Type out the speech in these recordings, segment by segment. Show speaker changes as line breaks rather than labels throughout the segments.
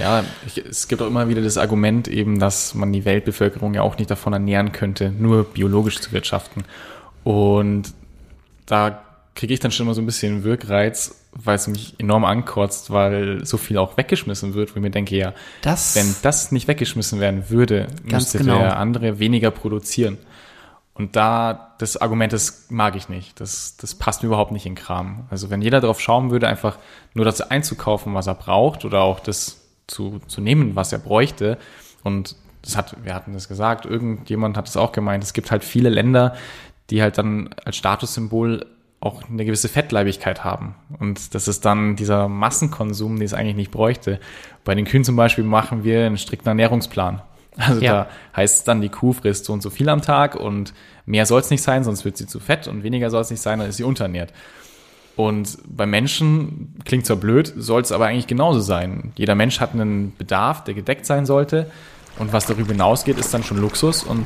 Ja, ich, es gibt auch immer wieder das Argument eben, dass man die Weltbevölkerung ja auch nicht davon ernähren könnte, nur biologisch zu wirtschaften. Und da kriege ich dann schon immer so ein bisschen Wirkreiz, weil es mich enorm ankotzt, weil so viel auch weggeschmissen wird, wo ich mir denke, ja,
Das-
wenn das nicht weggeschmissen werden würde, müsste
genau.
der andere weniger produzieren. Und da, das Argument, das mag ich nicht. Das, das passt mir überhaupt nicht in Kram. Also wenn jeder darauf schauen würde, einfach nur das einzukaufen, was er braucht, oder auch das zu, zu nehmen, was er bräuchte. Und das hat, wir hatten das gesagt, irgendjemand hat es auch gemeint, es gibt halt viele Länder, die halt dann als Statussymbol auch eine gewisse Fettleibigkeit haben. Und das ist dann dieser Massenkonsum, den es eigentlich nicht bräuchte. Bei den Kühen zum Beispiel machen wir einen strikten Ernährungsplan. Also
Ja.
da heißt es dann, die Kuh frisst so und so viel am Tag und mehr soll es nicht sein, sonst wird sie zu fett und weniger soll es nicht sein, dann ist sie unterernährt. Und bei Menschen klingt zwar blöd, soll es aber eigentlich genauso sein. Jeder Mensch hat einen Bedarf, der gedeckt sein sollte. Und was darüber hinausgeht, ist dann schon Luxus. Und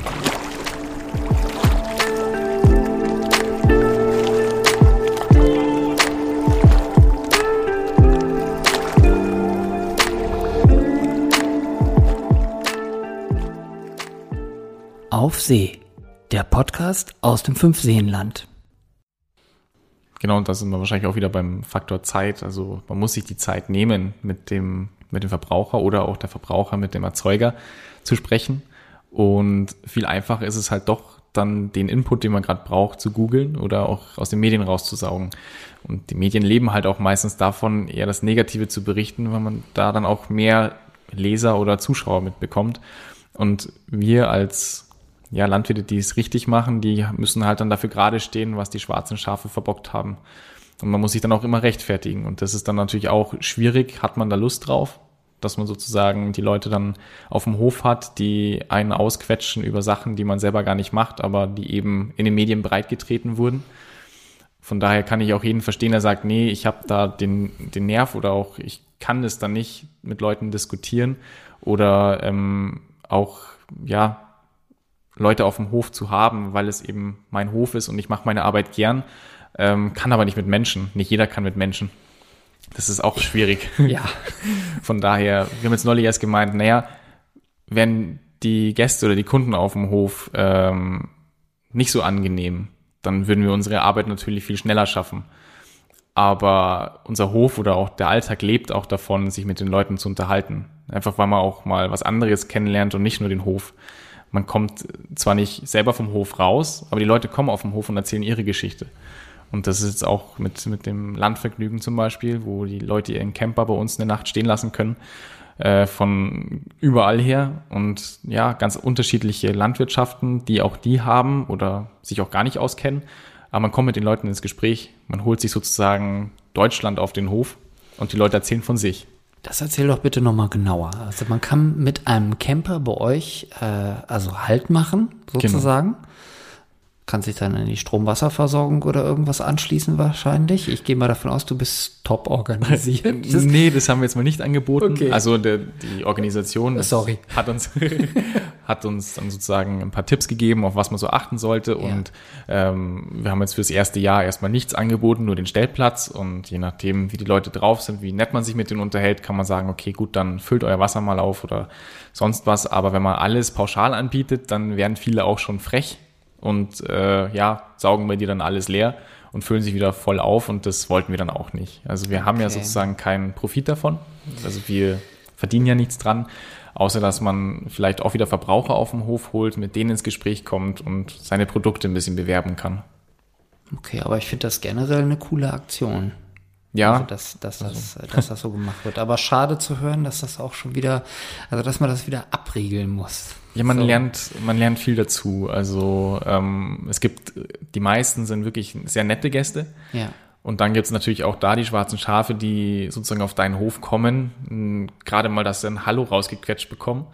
Auf See, der Podcast aus dem Fünfseenland.
Genau, und da sind wir wahrscheinlich auch wieder beim Faktor Zeit. Also man muss sich die Zeit nehmen, mit dem, mit dem Verbraucher oder auch der Verbraucher mit dem Erzeuger zu sprechen. Und viel einfacher ist es halt doch, dann den Input, den man gerade braucht, zu googeln oder auch aus den Medien rauszusaugen. Und die Medien leben halt auch meistens davon, eher das Negative zu berichten, weil man da dann auch mehr Leser oder Zuschauer mitbekommt. Und wir als ja, Landwirte, die es richtig machen, die müssen halt dann dafür gerade stehen, was die schwarzen Schafe verbockt haben. Und man muss sich dann auch immer rechtfertigen. Und das ist dann natürlich auch schwierig. Hat man da Lust drauf? Dass man sozusagen die Leute dann auf dem Hof hat, die einen ausquetschen über Sachen, die man selber gar nicht macht, aber die eben in den Medien breitgetreten wurden. Von daher kann ich auch jeden verstehen, der sagt, nee, ich habe da den, den Nerv oder auch ich kann es dann nicht mit Leuten diskutieren oder ähm, auch, ja, Leute auf dem Hof zu haben, weil es eben mein Hof ist und ich mache meine Arbeit gern, ähm, kann aber nicht mit Menschen. Nicht jeder kann mit Menschen. Das ist auch schwierig.
Ja.
Von daher, wir haben jetzt neulich erst gemeint, naja, wenn die Gäste oder die Kunden auf dem Hof ähm, nicht so angenehm, dann würden wir unsere Arbeit natürlich viel schneller schaffen. Aber unser Hof oder auch der Alltag lebt auch davon, sich mit den Leuten zu unterhalten. Einfach weil man auch mal was anderes kennenlernt und nicht nur den Hof. Man kommt zwar nicht selber vom Hof raus, aber die Leute kommen auf den Hof und erzählen ihre Geschichte. Und das ist jetzt auch mit, mit dem Landvergnügen zum Beispiel, wo die Leute ihren Camper bei uns eine Nacht stehen lassen können, äh, von überall her. Und ja, ganz unterschiedliche Landwirtschaften, die auch die haben oder sich auch gar nicht auskennen. Aber man kommt mit den Leuten ins Gespräch, man holt sich sozusagen Deutschland auf den Hof und die Leute erzählen von sich.
Das erzähl doch bitte nochmal genauer. Also man kann mit einem Camper bei euch äh, also Halt machen, sozusagen. Kann sich dann in die Stromwasserversorgung oder irgendwas anschließen wahrscheinlich. Ich gehe mal davon aus, du bist top organisiert. Das-
nee, das haben wir jetzt mal nicht angeboten.
Okay.
Also der, die Organisation
Sorry.
hat uns hat uns dann sozusagen ein paar Tipps gegeben, auf was man so achten sollte. Und ähm, wir haben jetzt fürs erste Jahr erstmal nichts angeboten, nur den Stellplatz. Und je nachdem, wie die Leute drauf sind, wie nett man sich mit denen unterhält, kann man sagen, okay, gut, dann füllt euer Wasser mal auf oder sonst was. Aber wenn man alles pauschal anbietet, dann werden viele auch schon frech und äh, ja, saugen bei dir dann alles leer und füllen sich wieder voll auf und das wollten wir dann auch nicht. Also wir haben ja
Okay.
sozusagen keinen Profit davon. Also wir verdienen ja nichts dran, außer dass man vielleicht auch wieder Verbraucher auf dem Hof holt, mit denen ins Gespräch kommt und seine Produkte ein bisschen bewerben kann.
Okay, aber ich finde das generell eine coole Aktion.
Ja,
Also, dass, dass, das, dass das so gemacht wird. Aber schade zu hören, dass das auch schon wieder, also dass man das wieder abriegeln muss.
Ja, man
So.
lernt, man lernt viel dazu. Also ähm, es gibt, die meisten sind wirklich sehr nette Gäste.
Ja.
Und dann gibt's natürlich auch da die schwarzen Schafe, die sozusagen auf deinen Hof kommen, gerade mal, dass sie ein Hallo rausgequetscht bekommen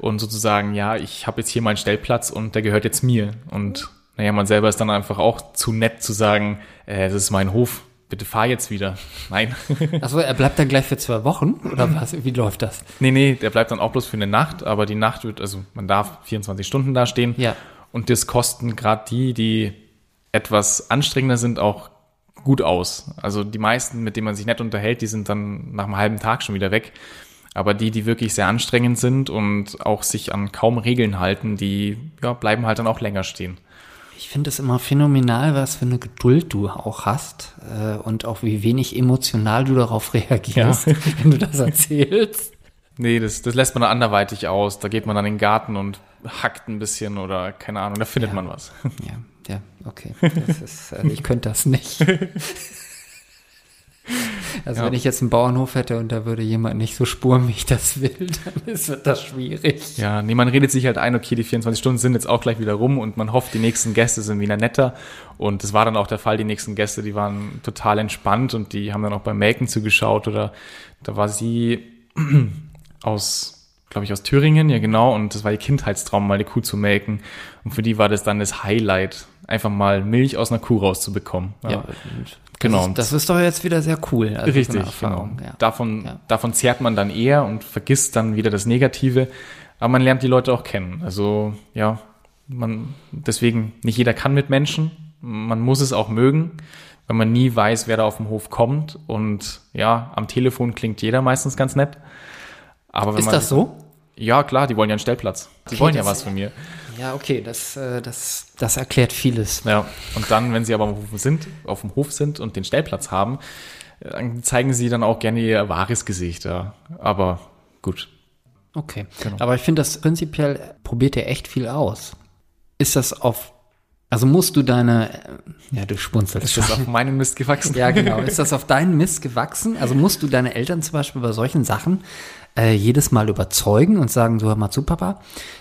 und sozusagen, ja, ich habe jetzt hier meinen Stellplatz und der gehört jetzt mir. Und naja, man selber ist dann einfach auch zu nett zu sagen, äh, das ist mein Hof, bitte fahr jetzt wieder. Nein.
Achso, er bleibt dann gleich für zwei Wochen? Oder was? Wie läuft das?
nee, nee, der bleibt dann auch bloß für eine Nacht, aber die Nacht wird, also man darf 24 Stunden da stehen.
Ja.
Und das kosten gerade die, die etwas anstrengender sind, auch gut aus. Also die meisten, mit denen man sich nett unterhält, die sind dann nach einem halben Tag schon wieder weg. Aber die, die wirklich sehr anstrengend sind und auch sich an kaum Regeln halten, die ja, bleiben halt dann auch länger stehen.
Ich finde es immer phänomenal, was für eine Geduld du auch hast äh, und auch wie wenig emotional du darauf reagierst, ja. wenn du das erzählst.
Nee, das, das lässt man dann anderweitig aus. Da geht man dann in den Garten und hackt ein bisschen oder keine Ahnung, da findet
ja.
man was.
Ja, ja, okay. Das ist, also ich könnte das nicht. Also ja. wenn ich jetzt einen Bauernhof hätte und da würde jemand nicht so spuren, wie ich das will, dann ist das schwierig.
Ja, nee, man redet sich halt ein, okay, die 24 Stunden sind jetzt auch gleich wieder rum und man hofft, die nächsten Gäste sind wieder netter. Und das war dann auch der Fall. Die nächsten Gäste, die waren total entspannt und die haben dann auch beim Melken zugeschaut oder da war sie aus, glaube ich, aus Thüringen, ja genau, und das war ihr Kindheitstraum, mal eine Kuh zu melken. Und für die war das dann das Highlight, einfach mal Milch aus einer Kuh rauszubekommen. Ja, ja
Genau. Das ist, das ist doch jetzt wieder sehr cool.
Also Richtig, genau. Ja. Davon, ja. davon zehrt man dann eher und vergisst dann wieder das Negative. Aber man lernt die Leute auch kennen. Also, ja, man, deswegen, nicht jeder kann mit Menschen. Man muss es auch mögen, wenn man nie weiß, wer da auf dem Hof kommt. Und ja, am Telefon klingt jeder meistens ganz nett.
Aber ist das so?
Ja, klar, die wollen ja einen Stellplatz. Die okay, wollen ja was von mir.
Ja, okay, das, äh, das, das erklärt vieles.
Ja, und dann, wenn sie aber auf dem Hof sind, auf dem Hof sind und den Stellplatz haben, dann zeigen sie dann auch gerne ihr wahres Gesicht, ja. Aber gut.
Okay. Genau. Aber ich finde das prinzipiell probiert ihr echt viel aus. Ist das auf also musst du deine, ja, du spunzelst.
Ist das auf meinen Mist gewachsen?
ja, genau. Ist das auf deinen Mist gewachsen? Also musst du deine Eltern zum Beispiel bei solchen Sachen äh, jedes Mal überzeugen und sagen, so hör mal zu, Papa,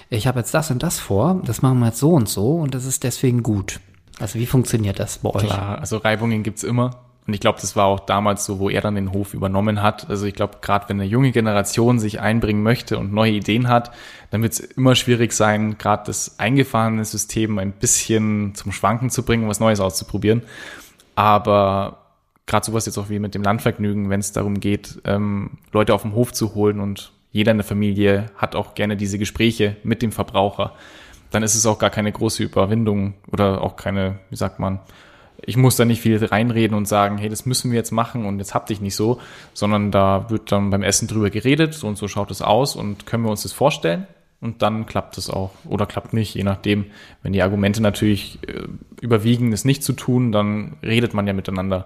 ich habe jetzt das und das vor, das machen wir jetzt so und so und das ist deswegen gut. Also wie funktioniert das bei euch?
Klar, also Reibungen gibt's immer. Und ich glaube, das war auch damals so, wo er dann den Hof übernommen hat. Also ich glaube, gerade wenn eine junge Generation sich einbringen möchte und neue Ideen hat, dann wird es immer schwierig sein, gerade das eingefahrene System ein bisschen zum Schwanken zu bringen, was Neues auszuprobieren. Aber gerade sowas jetzt auch wie mit dem Landvergnügen, wenn es darum geht, ähm, Leute auf dem Hof zu holen und jeder in der Familie hat auch gerne diese Gespräche mit dem Verbraucher, dann ist es auch gar keine große Überwindung oder auch keine, wie sagt man, ich muss da nicht viel reinreden und sagen, hey, das müssen wir jetzt machen und jetzt hab dich nicht so, sondern da wird dann beim Essen drüber geredet, so und so schaut es aus und können wir uns das vorstellen und dann klappt es auch oder klappt nicht, je nachdem. Wenn die Argumente natürlich äh, überwiegen, es nicht zu tun, dann redet man ja miteinander.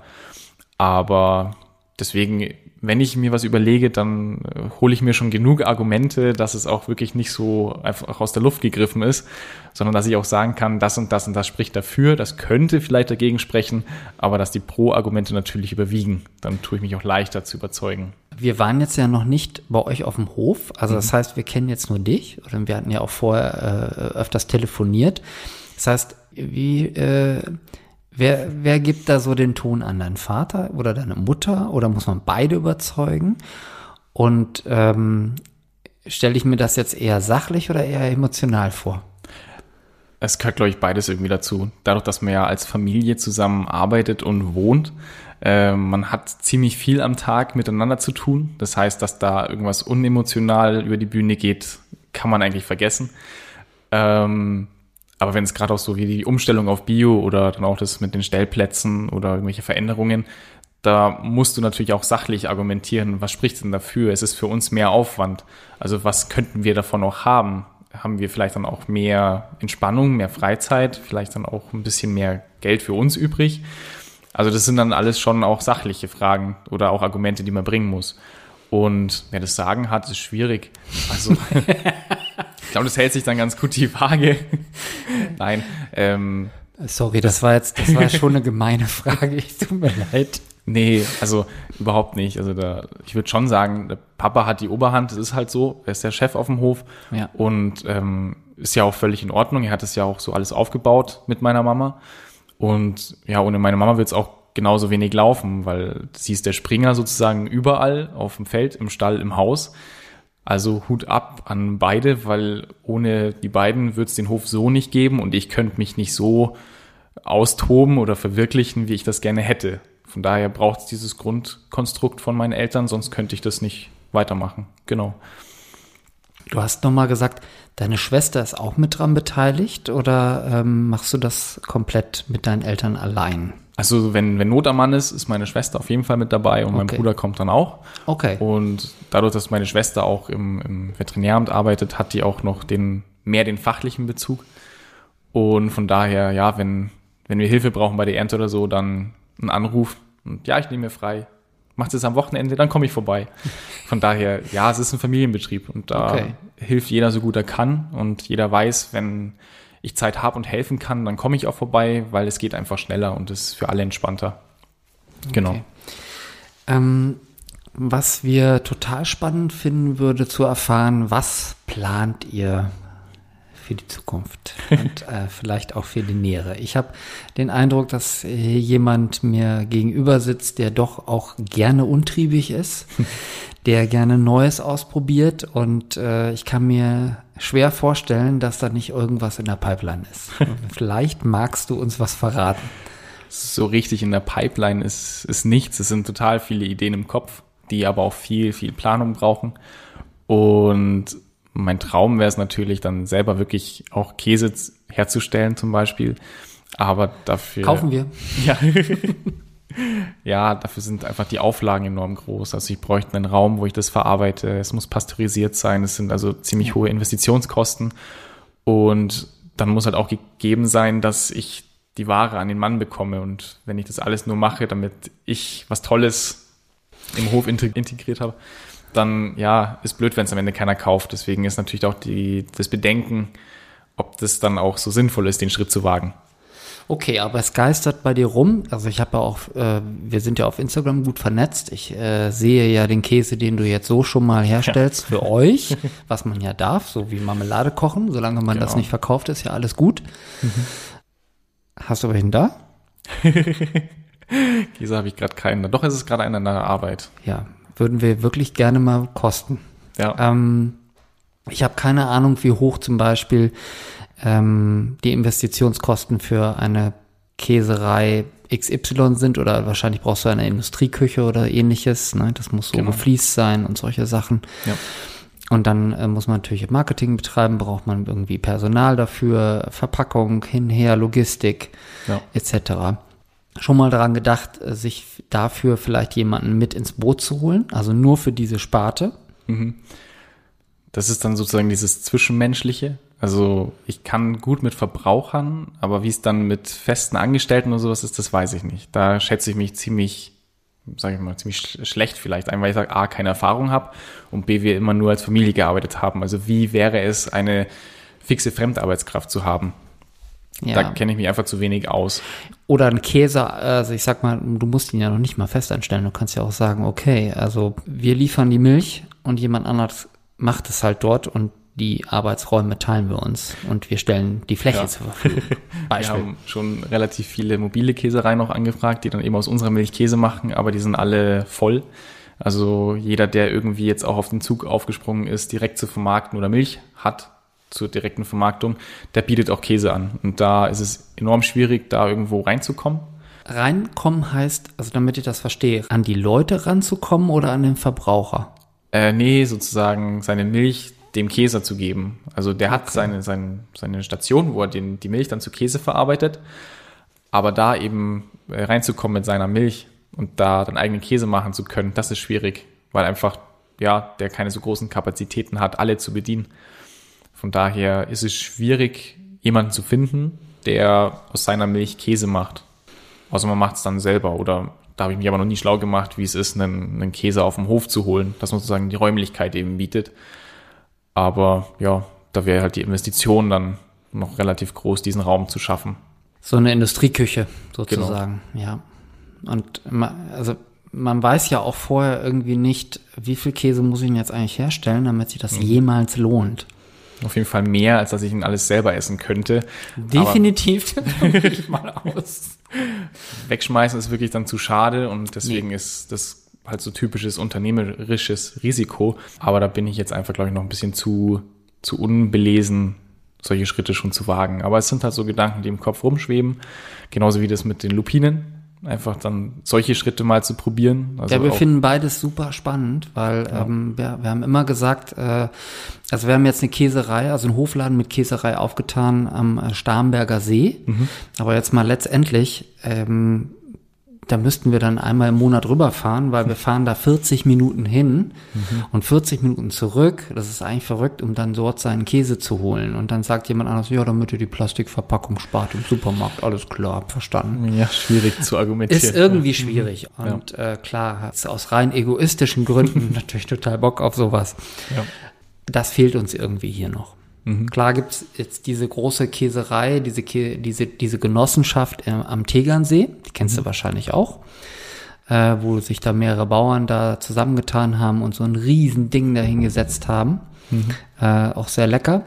Aber deswegen, wenn ich mir was überlege, dann äh, hole ich mir schon genug Argumente, dass es auch wirklich nicht so einfach aus der Luft gegriffen ist, sondern dass ich auch sagen kann, das und das und das spricht dafür, das könnte vielleicht dagegen sprechen, aber dass die Pro-Argumente natürlich überwiegen, dann tue ich mich auch leichter zu überzeugen.
Wir waren jetzt ja noch nicht bei euch auf dem Hof, also das mhm. heißt, wir kennen jetzt nur dich oder wir hatten ja auch vorher äh, öfters telefoniert. Das heißt, wie äh, Wer, wer gibt da so den Ton an? Dein Vater oder deine Mutter? Oder muss man beide überzeugen? Und ähm, stelle ich mir das jetzt eher sachlich oder eher emotional vor?
Es gehört, glaube ich, beides irgendwie dazu. Dadurch, dass man ja als Familie zusammen arbeitet und wohnt, äh, man hat ziemlich viel am Tag miteinander zu tun. Das heißt, dass da irgendwas unemotional über die Bühne geht, kann man eigentlich vergessen. Ähm, aber wenn es gerade auch so wie die Umstellung auf Bio oder dann auch das mit den Stellplätzen oder irgendwelche Veränderungen, da musst du natürlich auch sachlich argumentieren, was spricht denn dafür? Es ist für uns mehr Aufwand. Also was könnten wir davon auch haben? Haben wir vielleicht dann auch mehr Entspannung, mehr Freizeit, vielleicht dann auch ein bisschen mehr Geld für uns übrig? Also das sind dann alles schon auch sachliche Fragen oder auch Argumente, die man bringen muss. Und wer das Sagen hat, ist schwierig. Also glaube, das hält sich dann ganz gut die Waage. Nein. Ähm,
Sorry, das war jetzt, das war schon eine gemeine Frage. Ich tut mir leid.
Nee, also überhaupt nicht. Also da, ich würde schon sagen, der Papa hat die Oberhand, das ist halt so, er ist der Chef auf dem Hof ja. und ähm, ist ja auch völlig in Ordnung. Er hat es ja auch so alles aufgebaut mit meiner Mama. Und ja, ohne meine Mama wird es auch genauso wenig laufen, weil sie ist der Springer sozusagen überall, auf dem Feld, im Stall, im Haus. Also Hut ab an beide, weil ohne die beiden wird es den Hof so nicht geben und ich könnte mich nicht so austoben oder verwirklichen, wie ich das gerne hätte. Von daher braucht es dieses Grundkonstrukt von meinen Eltern, sonst könnte ich das nicht weitermachen. Genau.
Du hast nochmal gesagt, deine Schwester ist auch mit dran beteiligt oder ähm, machst du das komplett mit deinen Eltern allein?
Also wenn, wenn Not am Mann ist, ist meine Schwester auf jeden Fall mit dabei und mein
Okay.
Bruder kommt dann auch.
Okay.
Und dadurch, dass meine Schwester auch im, im Veterinäramt arbeitet, hat die auch noch den, mehr den fachlichen Bezug. Und von daher, ja, wenn, wenn wir Hilfe brauchen bei der Ernte oder so, dann ein Anruf. Und ja, ich nehme mir frei. Macht es am Wochenende, dann komme ich vorbei. Von daher, ja, es ist ein Familienbetrieb und da
Okay.
hilft jeder so gut er kann und jeder weiß, wenn ich Zeit habe und helfen kann, dann komme ich auch vorbei, weil es geht einfach schneller und ist für alle entspannter. Genau.
Okay. Ähm, was wir total spannend finden würde zu erfahren, was plant ihr für die Zukunft und äh, vielleicht auch für die Nähere. Ich habe den Eindruck, dass hier jemand mir gegenüber sitzt, der doch auch gerne untriebig ist, der gerne Neues ausprobiert und äh, ich kann mir schwer vorstellen, dass da nicht irgendwas in der Pipeline ist. vielleicht magst du uns was verraten.
so richtig in der Pipeline ist, ist nichts. Es sind total viele Ideen im Kopf, die aber auch viel, viel Planung brauchen. Und mein Traum wäre es natürlich dann selber wirklich auch Käse herzustellen zum Beispiel. Aber dafür.
Kaufen wir.
Ja. Ja, dafür sind einfach die Auflagen enorm groß. Also ich bräuchte einen Raum, wo ich das verarbeite. Es muss pasteurisiert sein. Es sind also ziemlich hohe Investitionskosten. Und dann muss halt auch gegeben sein, dass ich die Ware an den Mann bekomme. Und wenn ich das alles nur mache, damit ich was Tolles im Hof integ- integriert habe, dann ja, ist blöd, wenn es am Ende keiner kauft. Deswegen ist natürlich auch die, das Bedenken, ob das dann auch so sinnvoll ist, den Schritt zu wagen.
Okay, aber es geistert bei dir rum. Also ich habe ja auch, äh, wir sind ja auf Instagram gut vernetzt. Ich äh, sehe ja den Käse, den du jetzt so schon mal herstellst für euch, was man ja darf, so wie Marmelade kochen. Solange man das
Genau.
nicht verkauft, ist ja alles gut. Hast du welchen da?
Käse habe ich gerade keinen. Doch ist es gerade einer in der Arbeit.
Ja, würden wir wirklich gerne mal kosten.
Ja.
Ähm, ich habe keine Ahnung, wie hoch zum Beispiel ähm, die Investitionskosten für eine Käserei XY sind oder wahrscheinlich brauchst du eine Industrieküche oder ähnliches. Ne? Das muss so
Genau.
gefliest sein und solche Sachen.
Ja.
Und dann äh, muss man natürlich Marketing betreiben, braucht man irgendwie Personal dafür, Verpackung, hinher, Logistik
Ja.
etc. Schon mal daran gedacht, äh, sich dafür vielleicht jemanden mit ins Boot zu holen, also nur für diese Sparte.
Das ist dann sozusagen dieses Zwischenmenschliche. Also ich kann gut mit Verbrauchern, aber wie es dann mit festen Angestellten oder sowas ist, das weiß ich nicht. Da schätze ich mich ziemlich, sage ich mal, ziemlich sch- schlecht vielleicht ein, weil ich sage, A, keine Erfahrung habe und B, wir immer nur als Familie gearbeitet haben. Also wie wäre es, eine fixe Fremdarbeitskraft zu haben?
Ja.
Da kenne ich mich einfach zu wenig aus.
Oder ein Käse, also ich sag mal, du musst ihn ja noch nicht mal fest einstellen. Du kannst ja auch sagen, okay, also wir liefern die Milch und jemand anderes macht es halt dort und die Arbeitsräume teilen wir uns und wir stellen die Fläche
Ja.
zur Verfügung.
Wir
Beispiel.
haben schon relativ viele mobile Käsereien noch angefragt, die dann eben aus unserer Milch Käse machen, aber die sind alle voll. Also jeder, der irgendwie jetzt auch auf den Zug aufgesprungen ist, direkt zu vermarkten oder Milch hat zur direkten Vermarktung, der bietet auch Käse an. Und da ist es enorm schwierig, da irgendwo reinzukommen.
Reinkommen heißt, also damit ich das verstehe, an die Leute ranzukommen oder an den Verbraucher?
Äh, nee, sozusagen seine Milch dem Käser zu geben. Also der hat seine, seine, seine Station, wo er den, die Milch dann zu Käse verarbeitet. Aber da eben äh, reinzukommen mit seiner Milch und da dann eigenen Käse machen zu können, das ist schwierig, weil einfach, ja, der keine so großen Kapazitäten hat, alle zu bedienen. Von daher ist es schwierig, jemanden zu finden, der aus seiner Milch Käse macht. Außer man macht es dann selber. Oder da habe ich mich aber noch nie schlau gemacht, wie es ist, einen, einen Käse auf dem Hof zu holen, dass man sozusagen die Räumlichkeit eben bietet. Aber ja, da wäre halt die Investition dann noch relativ groß, diesen Raum zu schaffen.
So eine Industrieküche sozusagen, ja. Und ma, also man weiß ja auch vorher irgendwie nicht, wie viel Käse muss ich denn jetzt eigentlich herstellen, damit sich das jemals lohnt.
Auf jeden Fall mehr, als dass ich ihn alles selber essen könnte.
Definitiv ich mal aus.
wegschmeißen ist wirklich dann zu schade und deswegen ist das halt so typisches unternehmerisches Risiko. Aber da bin ich jetzt einfach, glaube ich, noch ein bisschen zu, zu unbelesen, solche Schritte schon zu wagen. Aber es sind halt so Gedanken, die im Kopf rumschweben. Genauso wie das mit den Lupinen. Einfach dann solche Schritte mal zu probieren. Also
Ja, wir finden beides super spannend, weil ähm, wir, wir haben immer gesagt, äh, also wir haben jetzt eine Käserei, also einen Hofladen mit Käserei aufgetan am äh, Starnberger See. Aber jetzt mal letztendlich, ähm, da müssten wir dann einmal im Monat rüberfahren, weil wir fahren da 40 Minuten hin mhm. und 40 Minuten zurück. Das ist eigentlich verrückt, um dann dort seinen Käse zu holen. Und dann sagt jemand anders, ja, damit ihr die Plastikverpackung spart im Supermarkt. Alles klar, verstanden.
Ja, schwierig zu argumentieren.
Ist irgendwie schwierig. Und ja. äh, klar, aus rein egoistischen Gründen natürlich total Bock auf sowas. Ja. Das fehlt uns irgendwie hier noch. Mhm. Klar gibt's jetzt diese große Käserei, diese, Kä diese, diese Genossenschaft äh, am Tegernsee, die kennst mhm. du wahrscheinlich auch, äh, wo sich da mehrere Bauern da zusammengetan haben und so ein Riesending dahingesetzt haben. Mhm. Äh, auch sehr lecker.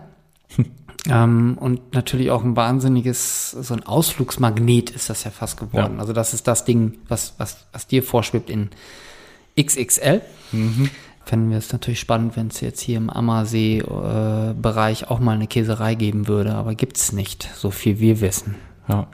ähm, und natürlich auch ein wahnsinniges, so ein Ausflugsmagnet ist das ja fast geworden. Ja. Also das ist das Ding, was, was, was dir vorschwebt in XXL. Mhm fänden wir es natürlich spannend, wenn es jetzt hier im Ammersee-Bereich äh, auch mal eine Käserei geben würde, aber gibt es nicht, so viel wir wissen.
Ja.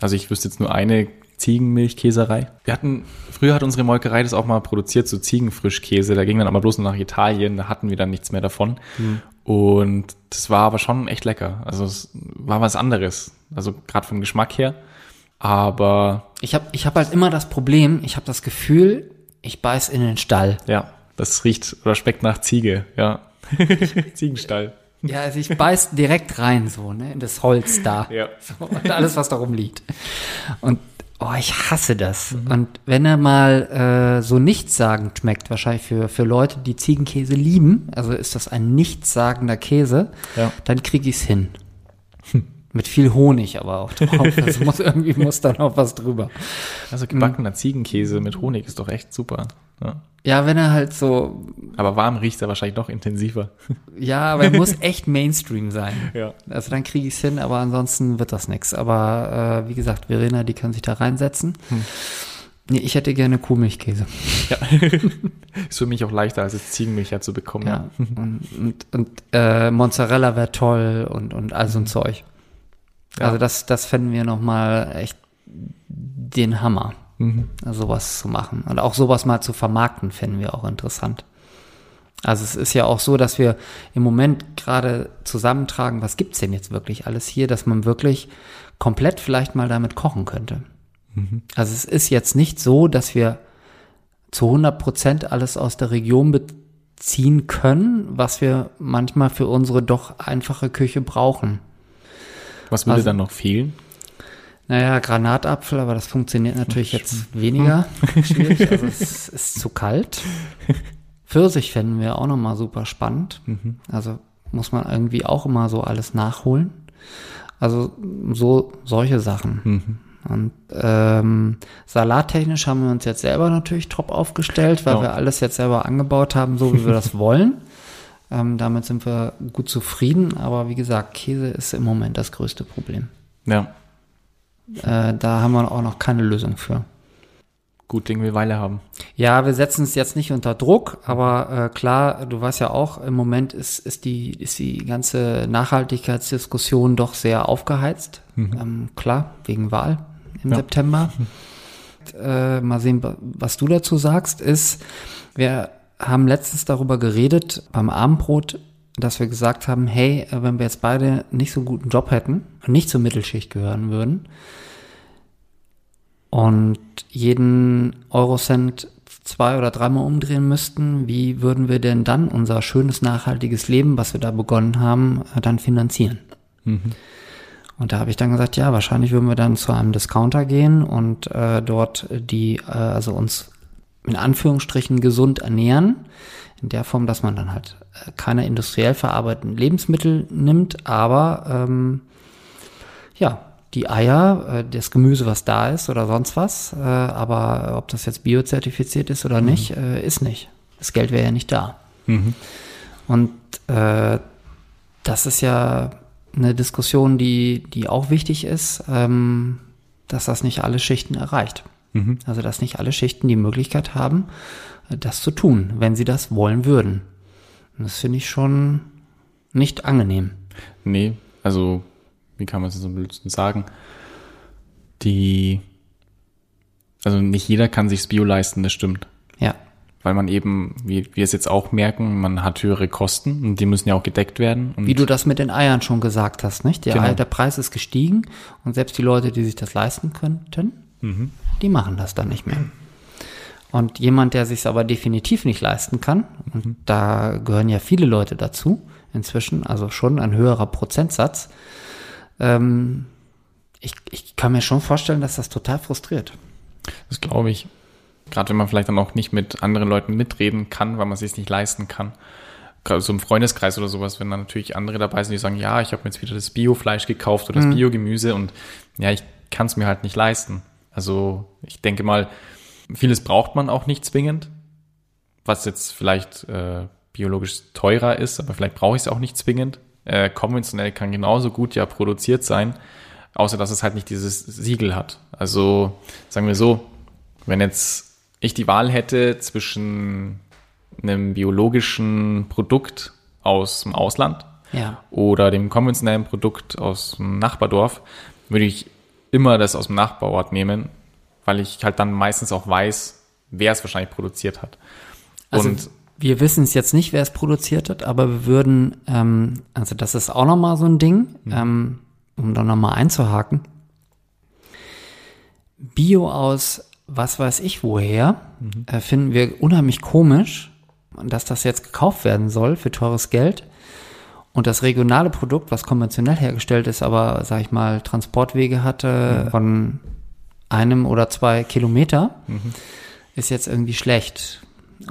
Also ich wüsste jetzt nur eine Ziegenmilchkäserei. Wir hatten, früher hat unsere Molkerei das auch mal produziert, so Ziegenfrischkäse. Da ging dann aber bloß nach Italien, da hatten wir dann nichts mehr davon. Hm. Und das war aber schon echt lecker. Also es war was anderes. Also gerade vom Geschmack her. Aber.
Ich habe ich hab halt immer das Problem, ich habe das Gefühl, ich beiß in den Stall.
Ja. Das riecht oder schmeckt nach Ziege, ja. Ziegenstall.
Ja, also ich beiß direkt rein, so, ne, in das Holz da. Ja. So, und alles, was darum liegt. Und oh, ich hasse das. Mhm. Und wenn er mal äh, so nichtssagend schmeckt, wahrscheinlich für, für Leute, die Ziegenkäse lieben, also ist das ein nichtssagender Käse, ja. dann kriege ich's hin. Mit viel Honig aber auch drauf. Also muss irgendwie muss da noch was drüber.
Also gebackener Ziegenkäse mit Honig ist doch echt super.
Ja. ja, wenn er halt so.
Aber warm riecht er wahrscheinlich noch intensiver.
Ja, aber er muss echt Mainstream sein. Ja. Also dann kriege ich es hin, aber ansonsten wird das nichts. Aber äh, wie gesagt, Verena, die kann sich da reinsetzen. Hm. Nee, ich hätte gerne Kuhmilchkäse. Ja.
ist für mich auch leichter, als es Ziegenmilch zu bekommen.
Ja. Und, und, und äh, Mozzarella wäre toll und, und all so ein Zeug. Ja. Also das, das fänden wir nochmal echt den Hammer mhm. sowas zu machen. Und auch sowas mal zu vermarkten, fänden wir auch interessant. Also es ist ja auch so, dass wir im Moment gerade zusammentragen, was gibt's denn jetzt wirklich alles hier, dass man wirklich komplett vielleicht mal damit kochen könnte. Mhm. Also es ist jetzt nicht so, dass wir zu 100 Prozent alles aus der Region beziehen können, was wir manchmal für unsere doch einfache Küche brauchen.
Was würde also, dann noch fehlen?
Naja, Granatapfel, aber das funktioniert natürlich jetzt weniger schwierig. Also es ist zu kalt. Pfirsich fänden wir auch nochmal super spannend. Mhm. Also muss man irgendwie auch immer so alles nachholen. Also so solche Sachen. Mhm. Und ähm, salattechnisch haben wir uns jetzt selber natürlich top aufgestellt, weil ja. wir alles jetzt selber angebaut haben, so wie wir das wollen. Ähm, damit sind wir gut zufrieden, aber wie gesagt, Käse ist im Moment das größte Problem.
Ja.
Äh, da haben wir auch noch keine Lösung für.
Gut Ding will Weile haben.
Ja, wir setzen es jetzt nicht unter Druck, aber äh, klar, du weißt ja auch, im Moment ist, ist, die, ist die ganze Nachhaltigkeitsdiskussion doch sehr aufgeheizt. Mhm. Ähm, klar, wegen Wahl im ja. September. Äh, mal sehen, was du dazu sagst, ist, wir haben letztens darüber geredet beim Abendbrot, dass wir gesagt haben, hey, wenn wir jetzt beide nicht so einen guten Job hätten und nicht zur Mittelschicht gehören würden und jeden Eurocent zwei oder dreimal umdrehen müssten, wie würden wir denn dann unser schönes, nachhaltiges Leben, was wir da begonnen haben, dann finanzieren? Mhm. Und da habe ich dann gesagt, ja, wahrscheinlich würden wir dann zu einem Discounter gehen und äh, dort die, äh, also uns in Anführungsstrichen gesund ernähren, in der Form, dass man dann halt äh, keine industriell verarbeiteten Lebensmittel nimmt, aber ähm, ja, die Eier, äh, das Gemüse, was da ist oder sonst was, äh, aber ob das jetzt biozertifiziert ist oder mhm. nicht, äh, ist nicht. Das Geld wäre ja nicht da. Mhm. Und äh, das ist ja eine Diskussion, die, die auch wichtig ist, ähm, dass das nicht alle Schichten erreicht. Mhm. Also dass nicht alle Schichten die Möglichkeit haben, das zu tun, wenn sie das wollen würden. Und das finde ich schon nicht angenehm.
Nee, also wie kann man es so blödsten sagen? Die, also nicht jeder kann sich's Bio leisten, das stimmt.
Ja.
Weil man eben, wie wir es jetzt auch merken, man hat höhere Kosten und die müssen ja auch gedeckt werden.
wie du das mit den Eiern schon gesagt hast, nicht? Der, genau. Eier, der Preis ist gestiegen und selbst die Leute, die sich das leisten könnten, mhm die machen das dann nicht mehr. Und jemand, der sich aber definitiv nicht leisten kann, und da gehören ja viele Leute dazu inzwischen, also schon ein höherer Prozentsatz, ähm, ich, ich kann mir schon vorstellen, dass das total frustriert.
Das glaube ich. Gerade wenn man vielleicht dann auch nicht mit anderen Leuten mitreden kann, weil man es sich nicht leisten kann. Gerade so im Freundeskreis oder sowas, wenn dann natürlich andere dabei sind, die sagen, ja, ich habe mir jetzt wieder das Biofleisch gekauft oder das
Mhm.
Biogemüse und ja, ich kann es mir halt nicht leisten. Also ich denke mal, vieles braucht man auch nicht zwingend, was jetzt vielleicht äh, biologisch teurer ist, aber vielleicht brauche ich es auch nicht zwingend. Äh, konventionell kann genauso gut ja produziert sein, außer dass es halt nicht dieses Siegel hat. Also sagen wir so, wenn jetzt ich die Wahl hätte zwischen einem biologischen Produkt aus dem Ausland
Ja.
oder dem konventionellen Produkt aus dem Nachbardorf, würde ich immer das aus dem Nachbarort nehmen, weil ich halt dann meistens auch weiß, wer es wahrscheinlich produziert hat.
Also
Und
wir wissen es jetzt nicht, wer es produziert hat, aber wir würden, ähm, also das ist auch nochmal so ein Ding, ähm, um da nochmal einzuhaken. Bio aus was weiß ich woher, äh, finden wir unheimlich komisch, dass das jetzt gekauft werden soll für teures Geld. Und das regionale Produkt, was konventionell hergestellt ist, aber, sag ich mal, Transportwege hatte von einem oder zwei Kilometer, ist jetzt irgendwie schlecht.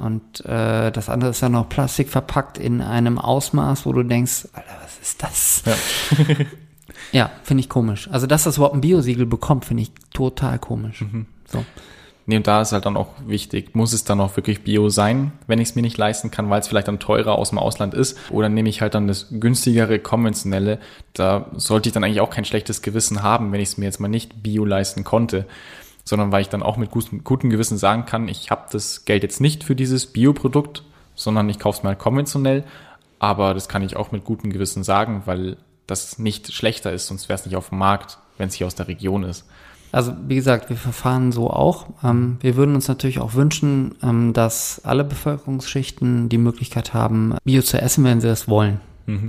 Und äh, das andere ist ja noch Plastik verpackt in einem Ausmaß, wo du denkst, Alter, was ist das?
Ja.
Ja, finde ich komisch. Also, dass das überhaupt ein Biosiegel bekommt, finde ich total komisch. So.
Nee, und da ist halt dann auch wichtig, muss es dann auch wirklich Bio sein, wenn ich es mir nicht leisten kann, weil es vielleicht dann teurer aus dem Ausland ist. Oder nehme ich halt dann das günstigere, konventionelle. Da sollte ich dann eigentlich auch kein schlechtes Gewissen haben, wenn ich es mir jetzt mal nicht Bio leisten konnte. Sondern weil ich dann auch mit gutem, gutem Gewissen sagen kann, ich habe das Geld jetzt nicht für dieses Bioprodukt, sondern ich kaufe es mal konventionell. Aber das kann ich auch mit gutem Gewissen sagen, weil das nicht schlechter ist, sonst wäre es nicht auf dem Markt, wenn es hier aus der Region ist.
Also wie gesagt, wir verfahren so auch. Ähm, wir würden uns natürlich auch wünschen, ähm, dass alle Bevölkerungsschichten die Möglichkeit haben, Bio zu essen, wenn sie es wollen.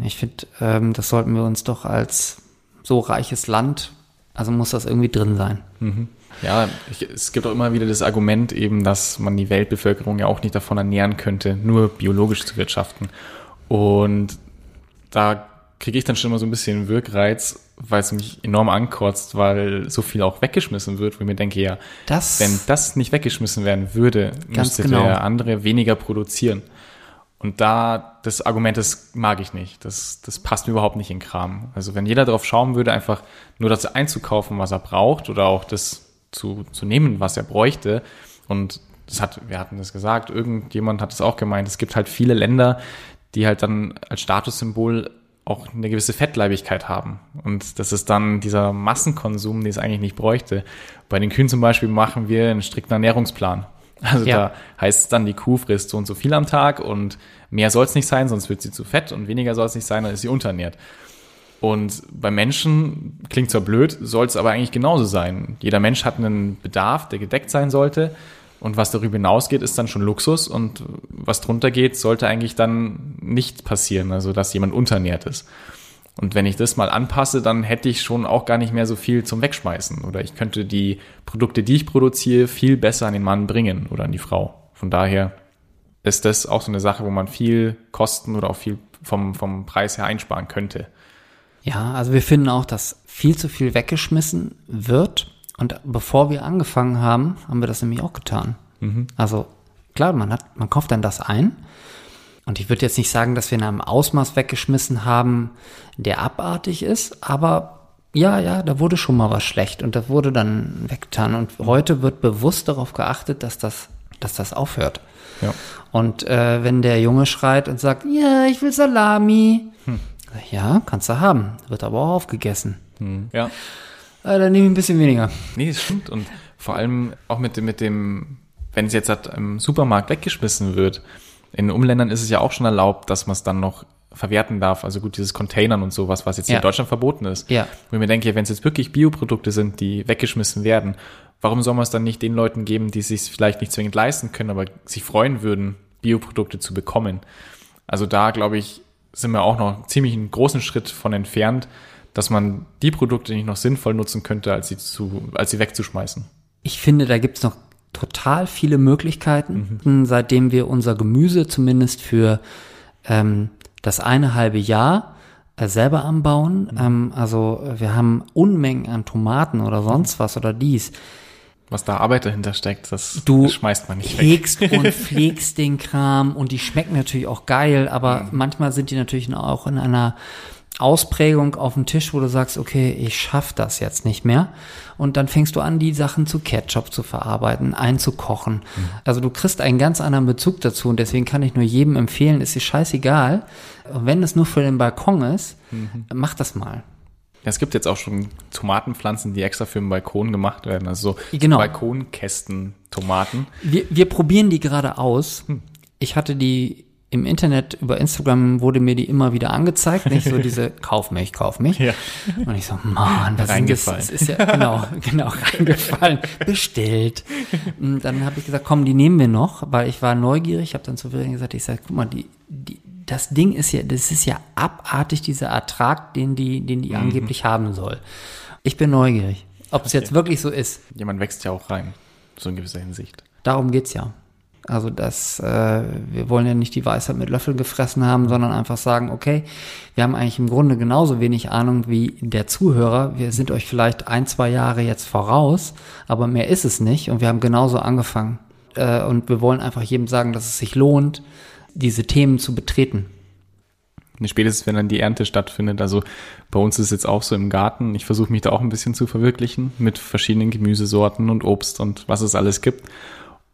Ich finde, ähm, das sollten wir uns doch als so reiches Land, also muss das irgendwie drin sein.
Ja, ich, es gibt auch immer wieder das Argument eben, dass man die Weltbevölkerung ja auch nicht davon ernähren könnte, nur biologisch zu wirtschaften. Und da kriege ich dann schon immer so ein bisschen Wirkreiz, weil es mich enorm ankotzt, weil so viel auch weggeschmissen wird, wo ich mir denke, ja,
Das,
wenn das nicht weggeschmissen werden würde, müsste
genau.
der andere weniger produzieren. Und da, das Argument, das mag ich nicht. Das, das passt mir überhaupt nicht in Kram. Also wenn jeder darauf schauen würde, einfach nur das einzukaufen, was er braucht, oder auch das zu, zu nehmen, was er bräuchte. Und das hat, wir hatten das gesagt, irgendjemand hat es auch gemeint, es gibt halt viele Länder, die halt dann als Statussymbol auch eine gewisse Fettleibigkeit haben. Und das ist dann dieser Massenkonsum, den es eigentlich nicht bräuchte. Bei den Kühen zum Beispiel machen wir einen strikten Ernährungsplan. Also
Ja.
da heißt es dann, die Kuh frisst so und so viel am Tag und mehr soll es nicht sein, sonst wird sie zu fett und weniger soll es nicht sein, dann ist sie unterernährt. Und bei Menschen, klingt zwar blöd, soll es aber eigentlich genauso sein. Jeder Mensch hat einen Bedarf, der gedeckt sein sollte. Und was darüber hinausgeht, ist dann schon Luxus. Und was drunter geht, sollte eigentlich dann nicht passieren. Also, dass jemand unterernährt ist. Und wenn ich das mal anpasse, dann hätte ich schon auch gar nicht mehr so viel zum Wegschmeißen. Oder ich könnte die Produkte, die ich produziere, viel besser an den Mann bringen oder an die Frau. Von daher ist das auch so eine Sache, wo man viel Kosten oder auch viel vom, vom Preis her einsparen könnte.
Ja, also wir finden auch, dass viel zu viel weggeschmissen wird. Und bevor wir angefangen haben, haben wir das nämlich auch getan. Also klar, man hat, man kauft dann das ein. Und ich würde jetzt nicht sagen, dass wir in einem Ausmaß weggeschmissen haben, der abartig ist, aber ja, ja, da wurde schon mal was schlecht und das wurde dann weggetan. Und heute wird bewusst darauf geachtet, dass das, dass das aufhört.
Ja.
Und äh, wenn der Junge schreit und sagt, ja, ich will Salami, ja, kannst du haben, wird aber auch aufgegessen.
Ja.
Äh, dann nehme ich ein bisschen weniger.
Nee, das stimmt. Und vor allem auch mit dem, mit dem, wenn es jetzt halt im Supermarkt weggeschmissen wird, in Umländern ist es ja auch schon erlaubt, dass man es dann noch verwerten darf. Also gut, dieses Containern und sowas, was jetzt hier
Ja.
in Deutschland verboten ist.
Ja.
Wo ich mir denke, wenn es jetzt wirklich Bioprodukte sind, die weggeschmissen werden, warum soll man es dann nicht den Leuten geben, die es sich vielleicht nicht zwingend leisten können, aber sich freuen würden, Bioprodukte zu bekommen? Also da, glaube ich, sind wir auch noch ziemlich einen großen Schritt von entfernt, dass man die Produkte nicht noch sinnvoll nutzen könnte, als sie zu, als sie wegzuschmeißen.
ich finde, da gibt's noch total viele Möglichkeiten, mhm. seitdem wir unser Gemüse zumindest für ähm, das eine halbe Jahr äh, selber anbauen. Mhm. Ähm, also wir haben Unmengen an Tomaten oder sonst was oder dies.
Was da Arbeit dahinter steckt, das,
du
das schmeißt man nicht
hegst weg. und pflegst den Kram und die schmecken natürlich auch geil, aber mhm. manchmal sind die natürlich auch in einer Ausprägung auf dem Tisch, wo du sagst, okay, ich schaff das jetzt nicht mehr. Und dann fängst du an, die Sachen zu Ketchup zu verarbeiten, einzukochen. Mhm. Also du kriegst einen ganz anderen Bezug dazu und deswegen kann ich nur jedem empfehlen, ist dir scheißegal. Wenn es nur für den Balkon ist, mhm. mach das mal.
Ja, es gibt jetzt auch schon Tomatenpflanzen, die extra für den Balkon gemacht werden. Also so
genau.
Balkonkästen-Tomaten.
Wir, wir probieren die gerade aus. Hm. Ich hatte die im Internet über Instagram wurde mir die immer wieder angezeigt, nicht so diese Kauf mich, kauf mich. Ja. Und ich so, Mann, was
reingefallen.
ist das? Ist ja genau, genau reingefallen, bestellt. Und dann habe ich gesagt, komm, die nehmen wir noch, weil ich war neugierig, habe dann zu Vivian gesagt, ich sage, guck mal, die, die, das Ding ist ja, das ist ja abartig dieser Ertrag, den die, den die mhm. angeblich haben soll. Ich bin neugierig, ob es jetzt wirklich so ist.
Jemand wächst ja auch rein, so in gewisser Hinsicht.
Darum geht's ja. Also das, äh, wir wollen ja nicht die Weisheit mit Löffeln gefressen haben, sondern einfach sagen, okay, wir haben eigentlich im Grunde genauso wenig Ahnung wie der Zuhörer. Wir sind euch vielleicht ein, zwei Jahre jetzt voraus, aber mehr ist es nicht und wir haben genauso angefangen. Äh, und wir wollen einfach jedem sagen, dass es sich lohnt, diese Themen zu betreten.
Spätestens, wenn dann die Ernte stattfindet. Also bei uns ist es jetzt auch so im Garten. Ich versuche mich da auch ein bisschen zu verwirklichen mit verschiedenen Gemüsesorten und Obst und was es alles gibt.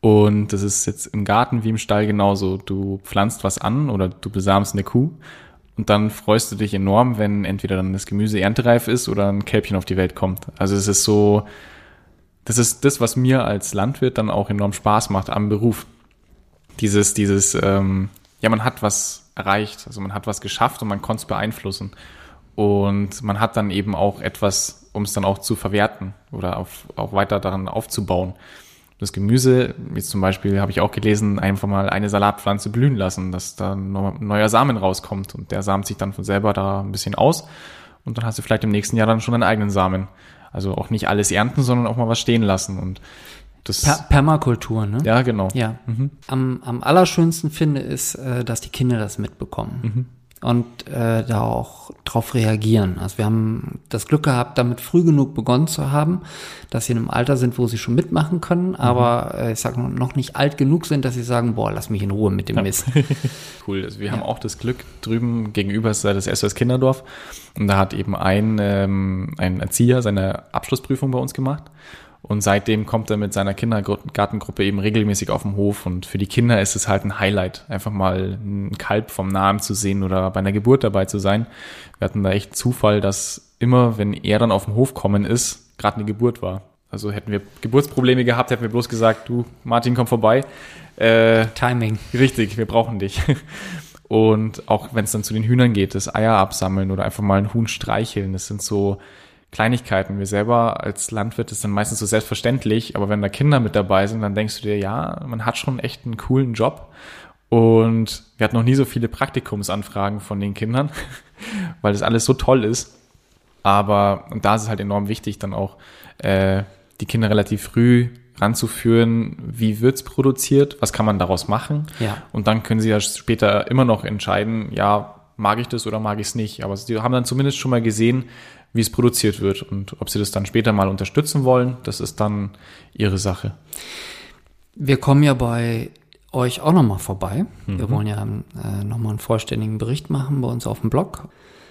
Und das ist jetzt im Garten wie im Stall genauso. Du pflanzt was an oder du besamst eine Kuh und dann freust du dich enorm, wenn entweder dann das Gemüse erntereif ist oder ein Kälbchen auf die Welt kommt. Also es ist so, das ist das, was mir als Landwirt dann auch enorm Spaß macht am Beruf. Dieses, dieses, ähm, ja, man hat was erreicht, also man hat was geschafft und man konnte es beeinflussen. Und man hat dann eben auch etwas, um es dann auch zu verwerten oder auf, auch weiter daran aufzubauen das Gemüse, jetzt zum Beispiel habe ich auch gelesen, einfach mal eine Salatpflanze blühen lassen, dass da ein neuer Samen rauskommt und der samt sich dann von selber da ein bisschen aus und dann hast du vielleicht im nächsten Jahr dann schon einen eigenen Samen. Also auch nicht alles ernten, sondern auch mal was stehen lassen und das
per Permakultur, ne?
Ja, genau.
Ja. Mhm. Am, am allerschönsten finde ist, äh, dass die Kinder das mitbekommen. Mhm und äh, da auch drauf reagieren. Also wir haben das Glück gehabt, damit früh genug begonnen zu haben, dass sie in einem Alter sind, wo sie schon mitmachen können, mhm. aber äh, ich sage noch nicht alt genug sind, dass sie sagen, boah, lass mich in Ruhe mit dem Mist.
cool. Also wir ja. haben auch das Glück drüben gegenüber ist das SOS Kinderdorf und da hat eben ein, ähm, ein Erzieher seine Abschlussprüfung bei uns gemacht und seitdem kommt er mit seiner Kindergartengruppe eben regelmäßig auf den Hof. Und für die Kinder ist es halt ein Highlight, einfach mal ein Kalb vom Nahen zu sehen oder bei einer Geburt dabei zu sein. Wir hatten da echt Zufall, dass immer, wenn er dann auf den Hof kommen ist, gerade eine Geburt war. Also hätten wir Geburtsprobleme gehabt, hätten wir bloß gesagt, du, Martin, komm vorbei.
Äh, Timing.
Richtig, wir brauchen dich. Und auch wenn es dann zu den Hühnern geht, das Eier absammeln oder einfach mal ein Huhn streicheln, das sind so Kleinigkeiten. Wir selber als Landwirt ist dann meistens so selbstverständlich, aber wenn da Kinder mit dabei sind, dann denkst du dir, ja, man hat schon echt einen coolen Job. Und wir hatten noch nie so viele Praktikumsanfragen von den Kindern, weil das alles so toll ist. Aber und da ist es halt enorm wichtig, dann auch äh, die Kinder relativ früh ranzuführen, wie wird's produziert, was kann man daraus machen.
Ja.
Und dann können sie ja später immer noch entscheiden, ja, mag ich das oder mag ich es nicht. Aber sie haben dann zumindest schon mal gesehen, wie es produziert wird. Und ob sie das dann später mal unterstützen wollen, das ist dann ihre Sache.
Wir kommen ja bei euch auch nochmal vorbei. Mhm. Wir wollen ja äh, nochmal einen vollständigen Bericht machen bei uns auf dem Blog.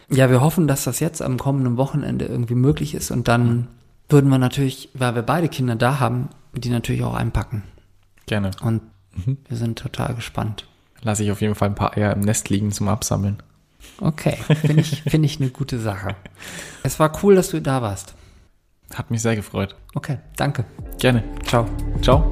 Ja, wir hoffen, dass das jetzt am kommenden Wochenende irgendwie möglich ist. Und dann würden wir natürlich, weil wir beide Kinder da haben, die natürlich auch einpacken.
Gerne.
Und mhm. wir sind total gespannt.
Lasse ich auf jeden Fall ein paar Eier im Nest liegen zum Absammeln.
Okay, finde ich, finde ich eine gute Sache. Es war cool, dass du da warst.
Hat mich sehr gefreut.
Okay, danke.
Gerne.
Ciao.
Ciao.